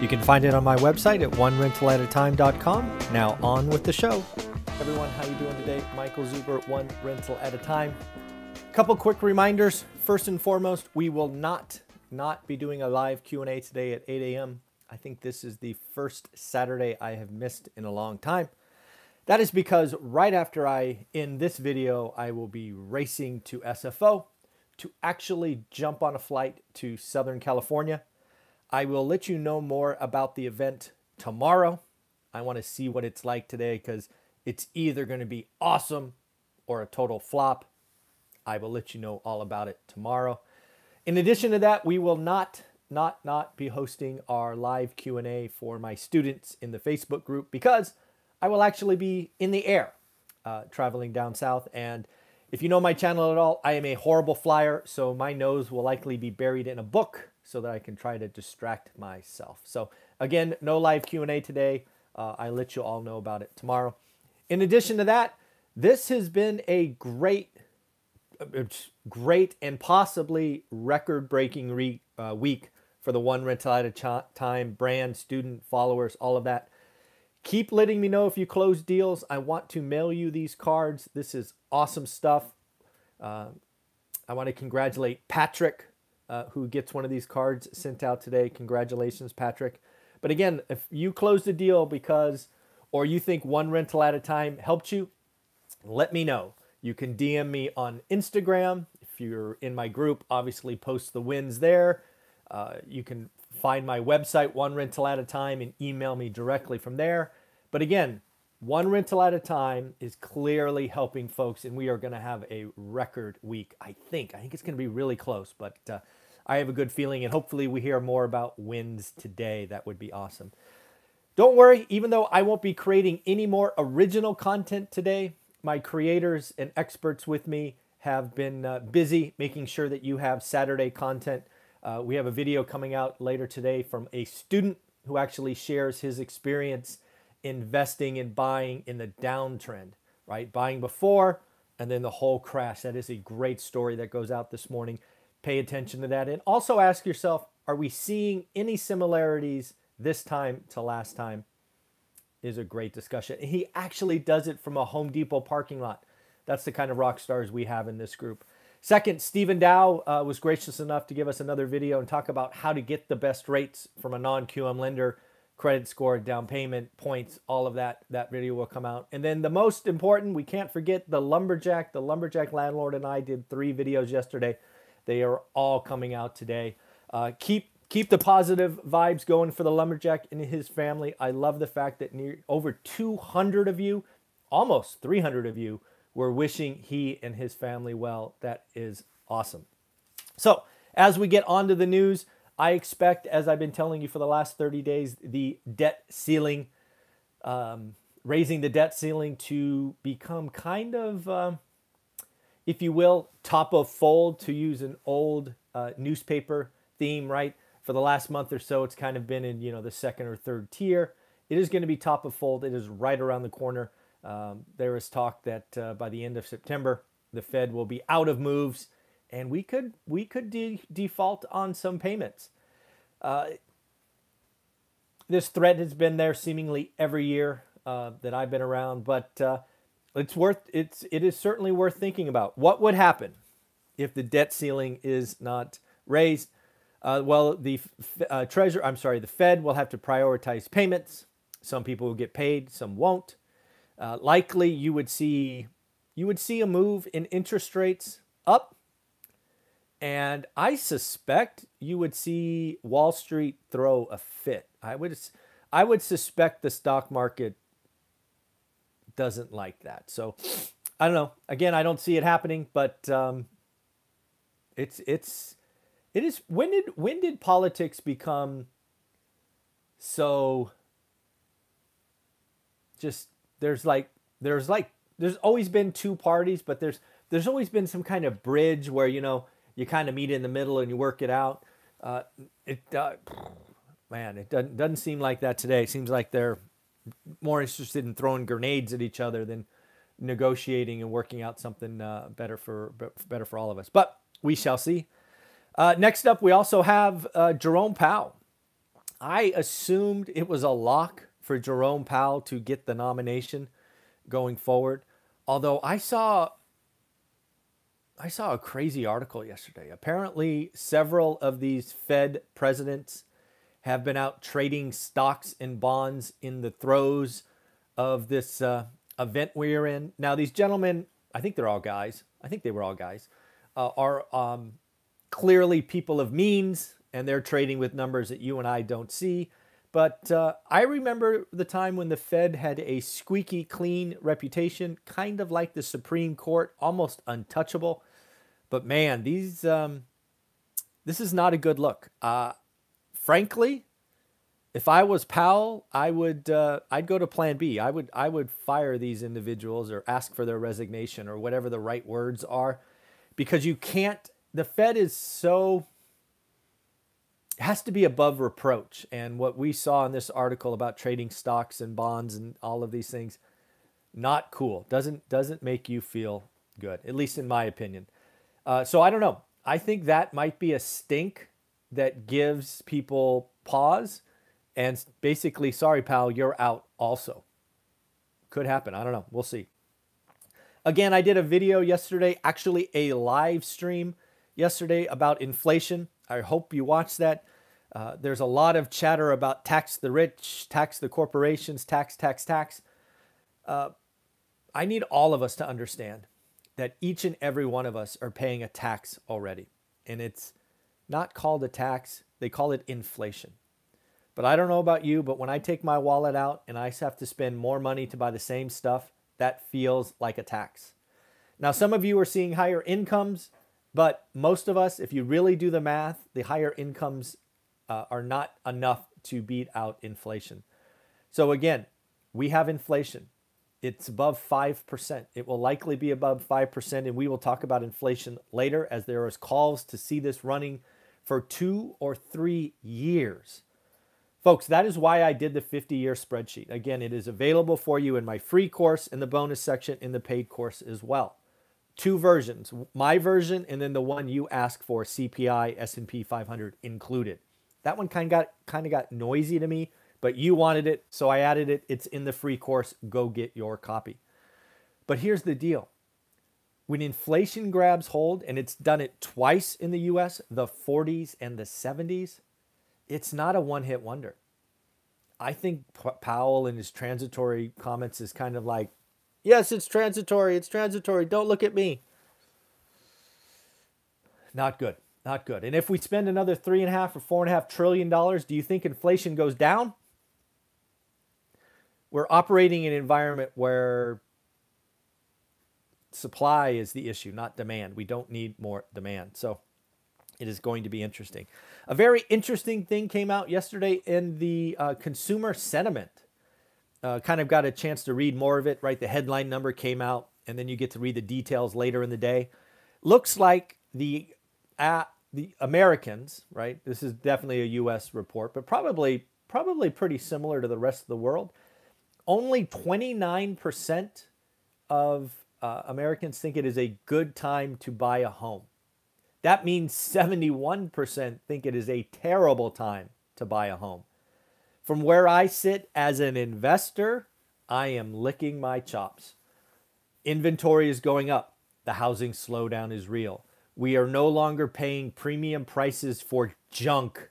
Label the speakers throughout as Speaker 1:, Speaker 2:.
Speaker 1: You can find it on my website at onerentalatatime.com. Now on with the show. Everyone, how you doing today? Michael Zuber, One Rental at a Time. Couple quick reminders. First and foremost, we will not not be doing a live Q&A today at 8 a.m. I think this is the first Saturday I have missed in a long time. That is because right after I end this video, I will be racing to SFO to actually jump on a flight to Southern California. I will let you know more about the event tomorrow. I want to see what it's like today because it's either going to be awesome or a total flop. I will let you know all about it tomorrow. In addition to that, we will not not not be hosting our live Q&A for my students in the Facebook group because I will actually be in the air uh, traveling down south and if you know my channel at all, I am a horrible flyer, so my nose will likely be buried in a book so that I can try to distract myself. So again, no live Q&A today. Uh, I let you all know about it tomorrow. In addition to that, this has been a great, uh, great and possibly record-breaking re- uh, week for the One Rental at a Time brand, student, followers, all of that. Keep letting me know if you close deals. I want to mail you these cards. This is awesome stuff. Uh, I want to congratulate Patrick, uh, who gets one of these cards sent out today. Congratulations, Patrick. But again, if you closed a deal because, or you think one rental at a time helped you, let me know. You can DM me on Instagram. If you're in my group, obviously post the wins there. Uh, you can find my website, one rental at a time, and email me directly from there. But again, one rental at a time is clearly helping folks, and we are going to have a record week. I think. I think it's going to be really close, but uh, I have a good feeling, and hopefully, we hear more about wins today. That would be awesome. Don't worry, even though I won't be creating any more original content today, my creators and experts with me have been uh, busy making sure that you have Saturday content. Uh, we have a video coming out later today from a student who actually shares his experience investing and buying in the downtrend, right? Buying before and then the whole crash. That is a great story that goes out this morning. Pay attention to that. And also ask yourself are we seeing any similarities this time to last time? Is a great discussion. He actually does it from a Home Depot parking lot. That's the kind of rock stars we have in this group. Second, Stephen Dow uh, was gracious enough to give us another video and talk about how to get the best rates from a non QM lender credit score, down payment, points, all of that. That video will come out. And then the most important, we can't forget the lumberjack. The lumberjack landlord and I did three videos yesterday. They are all coming out today. Uh, keep keep the positive vibes going for the lumberjack and his family. I love the fact that near over 200 of you, almost 300 of you, were wishing he and his family well. That is awesome. So as we get on to the news, I expect, as I've been telling you for the last 30 days, the debt ceiling, um, raising the debt ceiling to become kind of, um, if you will, top of fold, to use an old uh, newspaper theme, right? For the last month or so, it's kind of been in, you know, the second or third tier. It is going to be top of fold. It is right around the corner. Um, there is talk that uh, by the end of September, the Fed will be out of moves and we could we could de- default on some payments. Uh, this threat has been there seemingly every year uh, that I've been around, but uh, it's worth it's it is certainly worth thinking about. What would happen if the debt ceiling is not raised? Uh, well, the uh, treasurer, I'm sorry, the Fed will have to prioritize payments. Some people will get paid, some won't. Uh, likely, you would see you would see a move in interest rates up and I suspect you would see Wall Street throw a fit. I would I would suspect the stock market doesn't like that. So I don't know. Again, I don't see it happening, but um, it's it's it is when did when did politics become so just there's like there's like there's always been two parties, but there's there's always been some kind of bridge where you know you kind of meet in the middle and you work it out. Uh, it uh, man, it doesn't doesn't seem like that today. It seems like they're more interested in throwing grenades at each other than negotiating and working out something uh, better for better for all of us. But we shall see. Uh, next up, we also have uh, Jerome Powell. I assumed it was a lock for Jerome Powell to get the nomination going forward. Although I saw I saw a crazy article yesterday. Apparently, several of these Fed presidents have been out trading stocks and bonds in the throes of this uh, event we're in. Now, these gentlemen, I think they're all guys. I think they were all guys, uh, are um, clearly people of means, and they're trading with numbers that you and I don't see. But uh, I remember the time when the Fed had a squeaky clean reputation, kind of like the Supreme Court, almost untouchable. But man, these um, this is not a good look. Frankly, if I was Powell, I would uh, I'd go to Plan B. I would I would fire these individuals or ask for their resignation or whatever the right words are, because you can't. The Fed is so has to be above reproach. And what we saw in this article about trading stocks and bonds and all of these things, not cool. Doesn't doesn't make you feel good, at least in my opinion. Uh, so I don't know. I think that might be a stink that gives people pause and basically, sorry, pal, you're out also. Could happen. I don't know. We'll see. Again, I did a video yesterday, actually a live stream yesterday about inflation. I hope you watched that. Uh, there's a lot of chatter about tax the rich, tax the corporations, tax, tax, tax. Uh, I need all of us to understand that each and every one of us are paying a tax already. And it's not called a tax, they call it inflation. But I don't know about you, but when I take my wallet out and I have to spend more money to buy the same stuff, that feels like a tax. Now, some of you are seeing higher incomes but most of us, if you really do the math, the higher incomes uh, are not enough to beat out inflation. So again, we have inflation. It's above 5%. It will likely be above 5%, and we will talk about inflation later as there is calls to see this running for two or three years. Folks, that is why I did the 50 year spreadsheet. Again, it is available for you in my free course in the bonus section in the paid course as well. Two versions my version and then the one you asked for cpi s&p 500 included. That one kind of got kind of got noisy to me but you wanted it so i added it. It's in the free course. Go get your copy. But here's the deal when inflation grabs hold and it's done it twice in the us the 40s and the 70s it's not a one-hit wonder i think powell in his transitory comments is kind of like Yes, it's transitory. It's transitory. Don't look at me. Not good. Not good. And if we spend another three and a half or four and a half trillion dollars, do you think inflation goes down? We're operating in an environment where supply is the issue, not demand. We don't need more demand. So it is going to be interesting. A very interesting thing came out yesterday in the uh, consumer sentiment uh, kind of got a chance to read more of it, right? The headline number came out, and then you get to read the details later in the day. Looks like the uh, the Americans, right? This is definitely a U.S. report, but probably probably pretty similar to the rest of the world. Only 29% of uh, Americans think it is a good time to buy a home. That means 71% think it is a terrible time to buy a home. From where I sit as an investor, I am licking my chops. Inventory is going up. The housing slowdown is real. We are no longer paying premium prices for junk.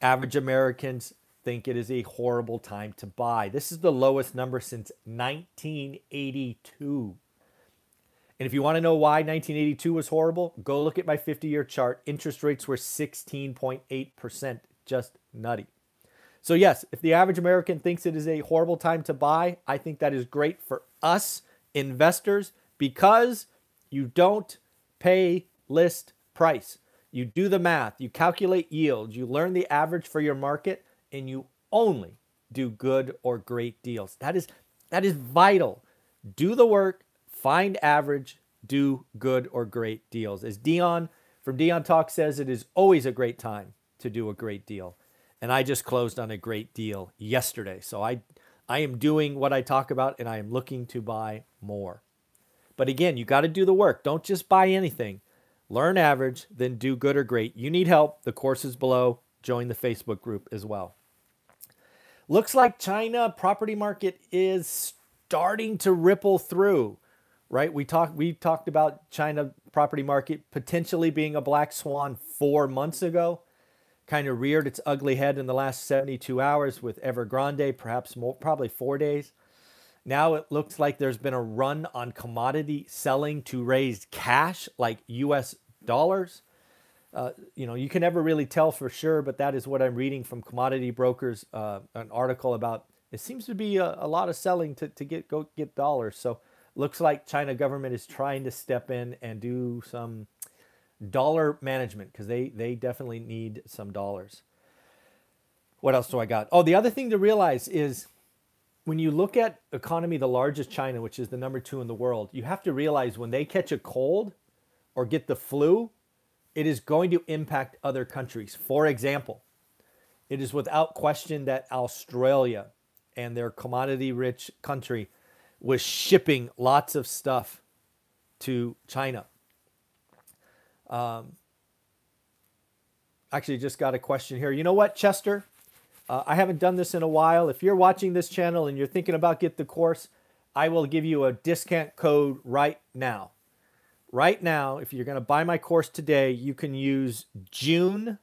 Speaker 1: Average Americans think it is a horrible time to buy. This is the lowest number since 1982. And if you want to know why 1982 was horrible, go look at my 50 year chart. Interest rates were 16.8%. Just nutty. So, yes, if the average American thinks it is a horrible time to buy, I think that is great for us investors because you don't pay list price. You do the math, you calculate yields, you learn the average for your market, and you only do good or great deals. That is That is vital. Do the work, find average, do good or great deals. As Dion from Dion Talk says, it is always a great time to do a great deal. And I just closed on a great deal yesterday. So I I am doing what I talk about and I am looking to buy more. But again, you got to do the work. Don't just buy anything. Learn average, then do good or great. You need help. The course is below. Join the Facebook group as well. Looks like China property market is starting to ripple through, right? We talked we talked about China property market potentially being a black swan 4 months ago. Kind of reared its ugly head in the last 72 hours with Evergrande, perhaps more, probably 4 days. Now it looks like there's been a run on commodity selling to raise cash like US dollars. Uh, you know, you can never really tell for sure, but that is what I'm reading from commodity brokers. Uh, an article about it seems to be a, a, lot of selling to, to get go get dollars. So looks like China government is trying to step in and do some dollar management because they they definitely need some dollars. What else do I got? Oh, the other thing to realize is when you look at economy the largest China, which is the number two in the world, you have to realize when they catch a cold or get the flu, it is going to impact other countries. For example, it is without question that Australia and their commodity rich country was shipping lots of stuff to China. Um, actually, just got a question here. You know what, Chester? Uh, I haven't done this in a while. If you're watching this channel and you're thinking about get the course, I will give you a discount code right now right now, if you're going to buy my course today, you can use June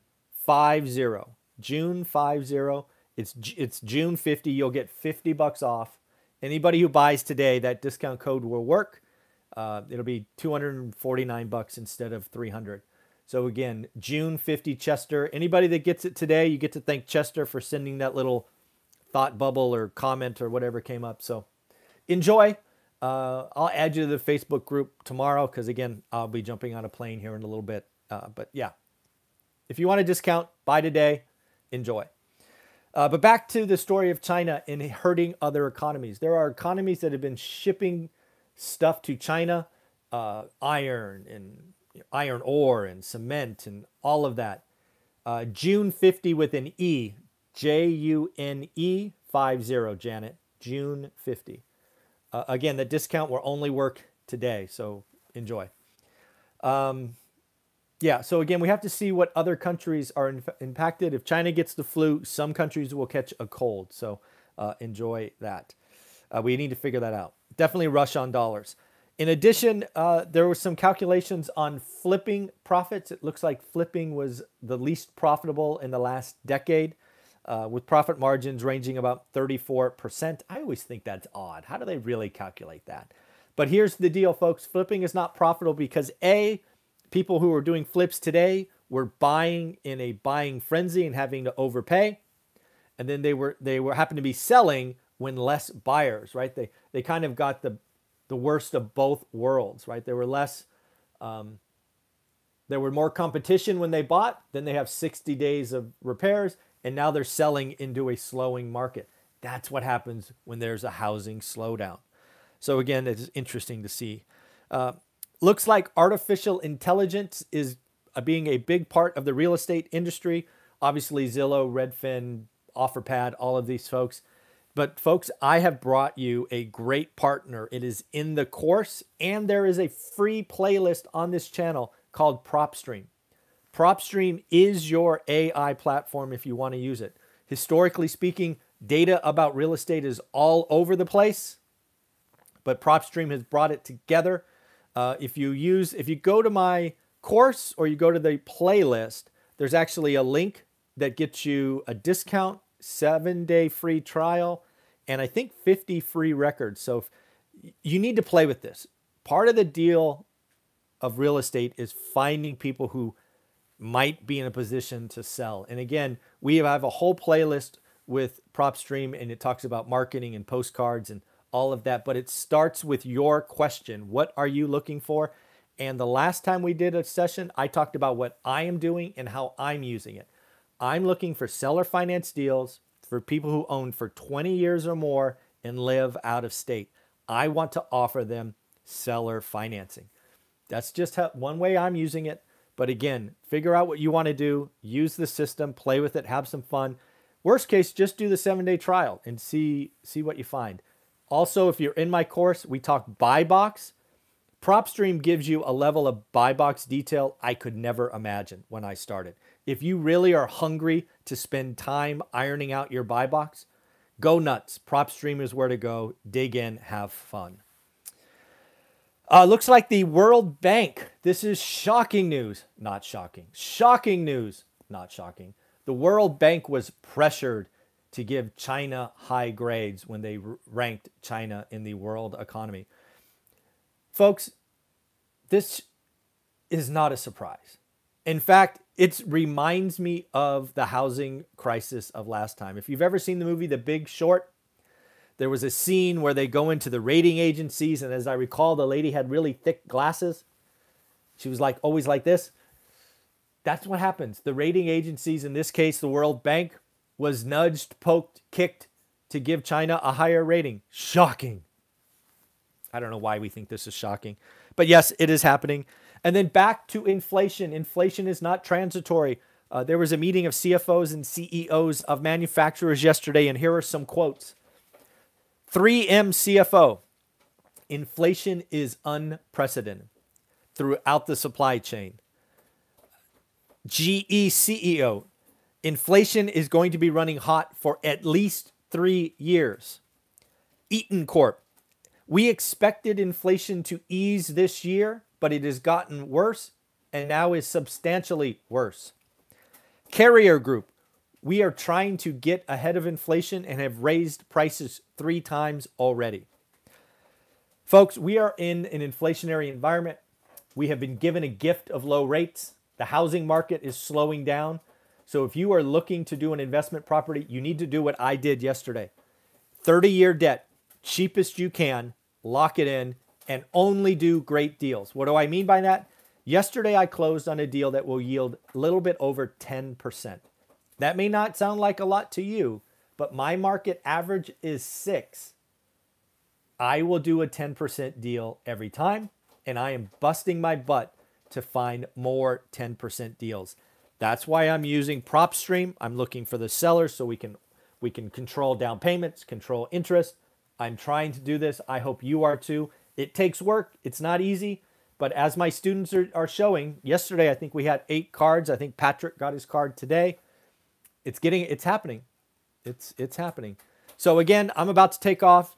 Speaker 1: 50. June 50. It's it's June 50. You'll get 50 bucks off. Anybody who buys today, that discount code will work. Uh, it'll be 249 bucks instead of 300. So again, June 50 Chester. Anybody that gets it today, you get to thank Chester for sending that little thought bubble or comment or whatever came up. So enjoy. Uh, I'll add you to the Facebook group tomorrow because, again, I'll be jumping on a plane here in a little bit. Uh, but yeah, if you want a discount, buy today, enjoy. Uh, but back to the story of China and hurting other economies. There are economies that have been shipping stuff to China, uh, iron and iron ore and cement and all of that. Uh, June 50 with an E, J U N E 50, Janet. June 50. Uh, again, the discount will only work today, so enjoy. Um, yeah, so again, we have to see what other countries are impacted. If China gets the flu, some countries will catch a cold, so uh, enjoy that. Uh, we need to figure that out. Definitely rush on dollars. In addition, uh, there were some calculations on flipping profits. It looks like flipping was the least profitable in the last decade uh, with profit margins ranging about 34%. I always think that's odd. How do they really calculate that? But here's the deal, folks flipping is not profitable because A, people who are doing flips today were buying in a buying frenzy and having to overpay. And then they were they were happened to be selling when less buyers, right? They they kind of got the the worst of both worlds, right? There were less um, there were more competition when they bought. Then they have 60 days of repairs and now they're selling into a slowing market. That's what happens when there's a housing slowdown. So again, it's interesting to see. Uh, looks like artificial intelligence is uh, being a big part of the real estate industry. Obviously, Zillow, Redfin, OfferPad, all of these folks. But folks, I have brought you a great partner. It is in the course, and there is a free playlist on this channel called PropStream. PropStream is your AI platform if you want to use it. Historically speaking, data about real estate is all over the place, but PropStream has brought it together. Uh, if you use, if you go to my course or you go to the playlist, there's actually a link that gets you a discount, seven day free trial, and I think 50 free records. So you need to play with this. Part of the deal of real estate is finding people who might be in a position to sell. And again, we have a whole playlist with PropStream and it talks about marketing and postcards and all of that, but it starts with your question. What are you looking for? And the last time we did a session, I talked about what I am doing and how I'm using it. I'm looking for seller finance deals for people who own for 20 years or more and live out of state. I want to offer them seller financing. That's just how, one way I'm using it. But again, figure out what you want to do, use the system, play with it, have some fun. Worst case, just do the seven day trial and see see what you find. Also, if you're in my course, we talk buy box. PropStream gives you a level of buy box detail I could never imagine when I started. If you really are hungry to spend time ironing out your buy box, go nuts. PropStream is where to go. Dig in, have fun. Uh, looks like the World Bank. This is shocking news. Not shocking. Shocking news. Not shocking. The World Bank was pressured to give China high grades when they ranked China in the world economy. Folks, this is not a surprise. In fact, it reminds me of the housing crisis of last time. If you've ever seen the movie The Big Short, there was a scene where they go into the rating agencies, and as I recall, the lady had really thick glasses. She was like always like this. That's what happens. The rating agencies, in this case, the World Bank, was nudged, poked, kicked to give China a higher rating. Shocking. I don't know why we think this is shocking, but yes, it is happening. And then back to inflation. Inflation is not transitory. Uh, there was a meeting of CFOs and CEOs of manufacturers yesterday, and here are some quotes. 3M CFO, inflation is unprecedented throughout the supply chain. GE CEO, inflation is going to be running hot for at least three years. Eaton Corp, we expected inflation to ease this year, but it has gotten worse and now is substantially worse. Carrier Group, we are trying to get ahead of inflation and have raised prices three times already. Folks, we are in an inflationary environment. We have been given a gift of low rates. The housing market is slowing down. So if you are looking to do an investment property, you need to do what I did yesterday 30 year debt, cheapest you can, lock it in, and only do great deals. What do I mean by that? Yesterday, I closed on a deal that will yield a little bit over 10%. That may not sound like a lot to you, but my market average is six. I will do a 10% deal every time, and I am busting my butt to find more 10% deals. That's why I'm using PropStream. I'm looking for the sellers so we can we can control down payments, control interest. I'm trying to do this. I hope you are too. It takes work. It's not easy, but as my students are, are showing, yesterday I think we had eight cards. I think Patrick got his card today it's getting it's happening. It's it's happening. So again, I'm about to take off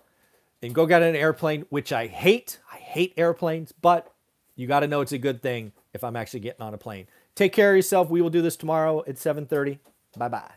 Speaker 1: and go get an airplane, which I hate. I hate airplanes, but you got to know it's a good thing if I'm actually getting on a plane. Take care of yourself. We will do this tomorrow at 7:30. Bye-bye.